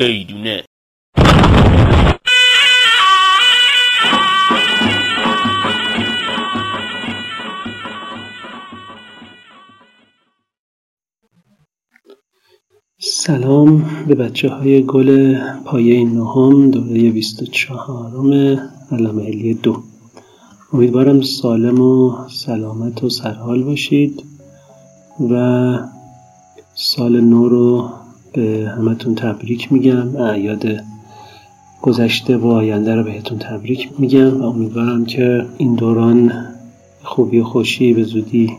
ایدونه سلام به بچه های گل پایه نهم دوره 24 علم علی دو. امیدوارم سالم و سلامت و سرحال باشید و سال نو رو به همتون تبریک میگم. اعیاد گذشته و آینده رو بهتون تبریک میگم و امیدوارم که این دوران خوبی و خوشی به زودی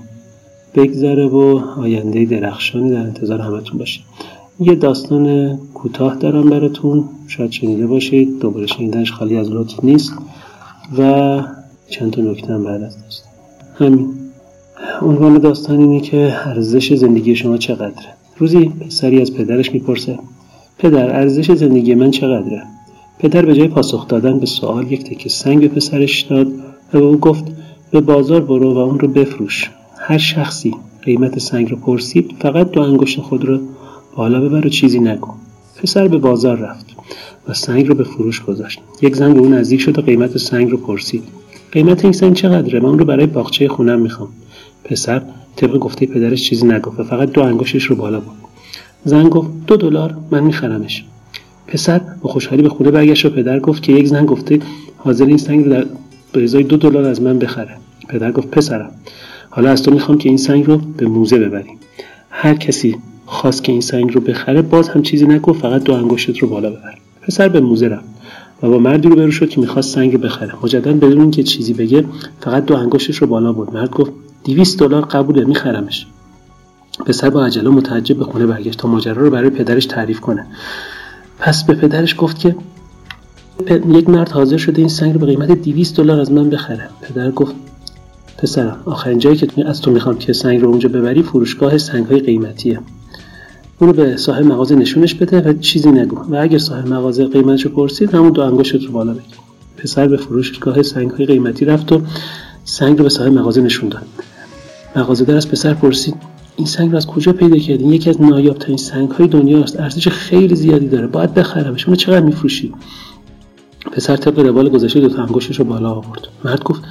بگذره و آینده درخشانی در انتظار همتون باشه. یه داستان کوتاه دارم براتون. شاید شنیده باشید. دوباره شنیدنش خالی از لطف نیست. و چند تا نکته هم بعد از داستان. همین. عنوان داستان اینه که ارزش زندگی شما چقدره؟ روزی پسری از پدرش می‌پرسه پدر ارزش زندگی من چقدره؟ پدر به جای پاسخ دادن به سوال یک تکه سنگ به پسرش داد و به او گفت به بازار برو و اون رو بفروش. هر شخصی قیمت سنگ رو پرسید فقط دو انگشت خود رو بالا ببر و چیزی نگو. پسر به بازار رفت و سنگ رو به فروش گذاشت. یک زن به او نزدیک شد و قیمت سنگ رو پرسید. قیمت این سنگ چقدره؟ من رو برای باغچه خونم می‌خوام. پسر طبق گفته پدرش چیزی نگفت فقط دو انگشتش رو بالا برد. زن گفت دو دلار من میخرمش. پسر با خوشحالی به خونه برگشت و پدر گفت که یک زن گفته حاضر این سنگ رو در به ازای دو دلار از من بخره. پدر گفت پسرم حالا از تو می‌خوام که این سنگ رو به موزه ببریم. هر کسی خواست که این سنگ رو بخره باز هم چیزی نگفت فقط دو انگشتت رو بالا ببر. پسر به موزه رفت و با مردی رو برو شد که می‌خواست سنگ بخره. مجددا بدون اینکه چیزی بگه فقط دو انگشتش رو بالا برد. مرد گفت 200 دلار قبوله میخرمش. پسر با عجله متعجب به خونه برگشت تا ماجرا رو برای پدرش تعریف کنه. پس به پدرش گفت که یک مرد حاضر شده این سنگ رو به قیمت 200 دلار از من بخره. پدر گفت پسرم آخرین جایی که از تو می‌خوام که سنگ رو اونجا ببری فروشگاه سنگ های قیمتیه اونو به صاحب مغازه نشونش بده و چیزی نگو. و اگر صاحب مغازه قیمتش رو پرسید همون دو انگشت رو بالا بگیر. پسر به فروشگاه سنگ های قیمتی رفت و سنگ رو به صاحب مغازه نشون داد. مغازه‌دار از پسر پرسید این سنگ رو از کجا پیدا کردین یکی از نایابترین سنگ های دنیاست. ارزش خیلی زیادی داره. باید بخرمش. اونو چقدر میفروشی؟ پسر طبق روال گذشته دو تا انگشتش رو بالا آورد. مرد گفت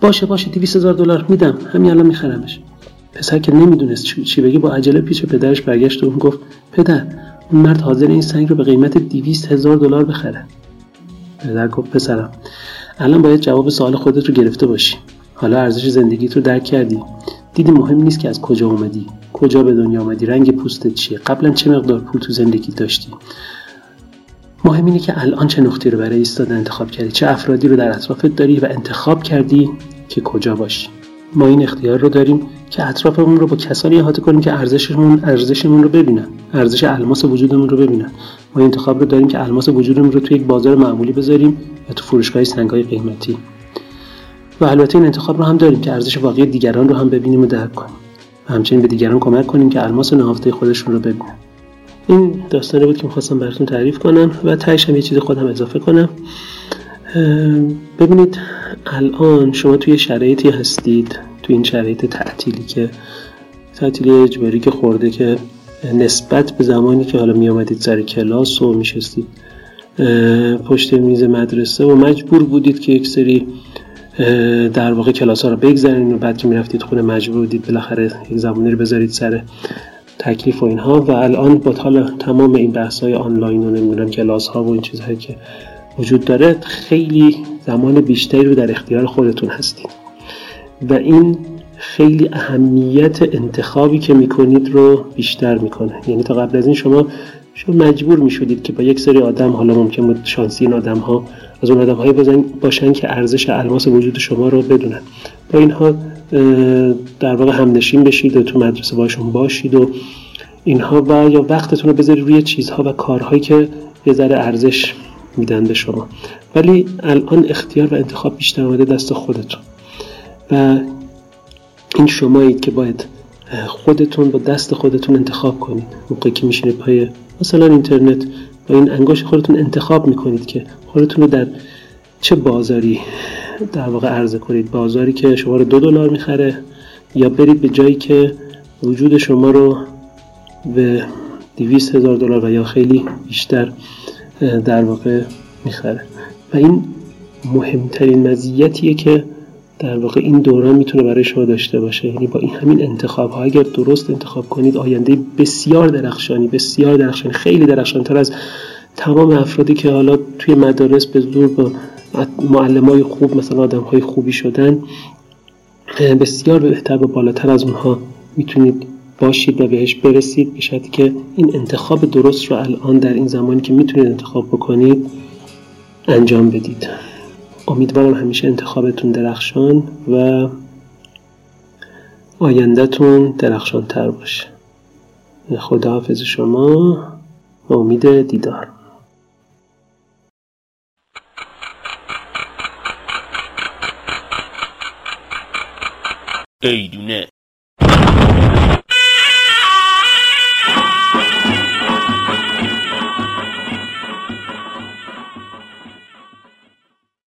باشه باشه 200 هزار دلار میدم. همین الان میخرمش. پسر که نمی‌دونست چی بگه با عجله پیش پدرش برگشت و اون گفت پدر اون مرد حاضر این سنگ رو به قیمت 200 هزار دلار بخره. پدر گفت پسرم الان باید جواب سوال خودت رو گرفته باشی. حالا ارزش زندگیت رو درک کردی. دیدی مهم نیست که از کجا اومدی؟ کجا به دنیا آمدی رنگ پوستت چیه؟ قبلا چه مقدار پول تو زندگی داشتی؟ مهم اینه که الان چه نقطی رو برای ایستادن انتخاب کردی. چه افرادی رو در اطرافت داری و انتخاب کردی که کجا باشی. ما این اختیار رو داریم که اطرافمون رو با کسانی احاطه کنیم که ارزشمون ارزشمون رو ببینن. ارزش الماس وجودمون رو ببینن. ما انتخاب رو داریم که الماس وجودمون رو توی یک بازار معمولی بذاریم یا تو فروشگاه سنگ‌های قیمتی. و البته این انتخاب رو هم داریم که ارزش واقعی دیگران رو هم ببینیم و درک کنیم. و همچنین به دیگران کمک کنیم که الماس نهفته خودشون رو ببینن. این داستانی بود که می‌خواستم براتون تعریف کنم و تهش هم یه چیز خودم اضافه کنم. ببینید الان شما توی شرایطی هستید توی این شرایط تعطیلی که تعطیلی اجباری که خورده که نسبت به زمانی که حالا می آمدید سر کلاس و میشستید پشت میز مدرسه و مجبور بودید که یک سری در واقع کلاس ها رو بگذارید و بعد که می‌رفتید خونه مجبور بودید بالاخره یک زمانی رو بذارید سر تکلیف و اینها. و الان با تمام این بحث های آنلاین و نمی‌دونم کلاس ها و این چیزهایی که وجود داره خیلی زمان بیشتری رو در اختیار خودتون هستید و این خیلی اهمیت انتخابی که می‌کنید رو بیشتر می‌کنه. یعنی تا قبل از این شما شما مجبور می‌شدید که با یک سری آدم حالا ممکن بود شانسی این آدم ها از اون آدم هایی باشن که ارزش الماس وجود شما رو بدونن. با اینها در واقع همنشین بشید و تو مدرسه باشون باشید و اینها و یا وقتتون رو بذارید روی چیزها و کارهایی که یه ذره ارزش میدن به شما. ولی الان اختیار و انتخاب بیشتر آمده دست خودتون. و این شمایید که باید خودتون با دست خودتون انتخاب کنید. موقعی که میشینید پای مثلا اینترنت با این انگشت خودتون انتخاب می‌کنید که خودتون رو در چه بازاری در واقع عرضه کنید. بازاری که شما رو دو دلار می‌خره یا برید به جایی که وجود شما رو به دویست هزار دلار و یا خیلی بیشتر در واقع می‌خره. و این مهمترین مزیتیه که در واقع این دوران می‌تونه برای شما داشته باشه. یعنی با این همین انتخاب ها اگر درست انتخاب کنید آینده بسیار درخشانی بسیار درخشانی خیلی درخشانتر از تمام افرادی که حالا توی مدارس به زور با معلم های خوب مثلا آدم های خوبی شدن بسیار بهتر و بالاتر از اونها می‌تونید باشید و بهش برسید به شرطی که این انتخاب درست رو الان در این زمانی که می‌تونید انتخاب بکنید انجام بدید. امیدوارم همیشه انتخابتون درخشان و آیندهتون درخشان تر باشه. خداحافظ شما و امید دیدار. ایدونه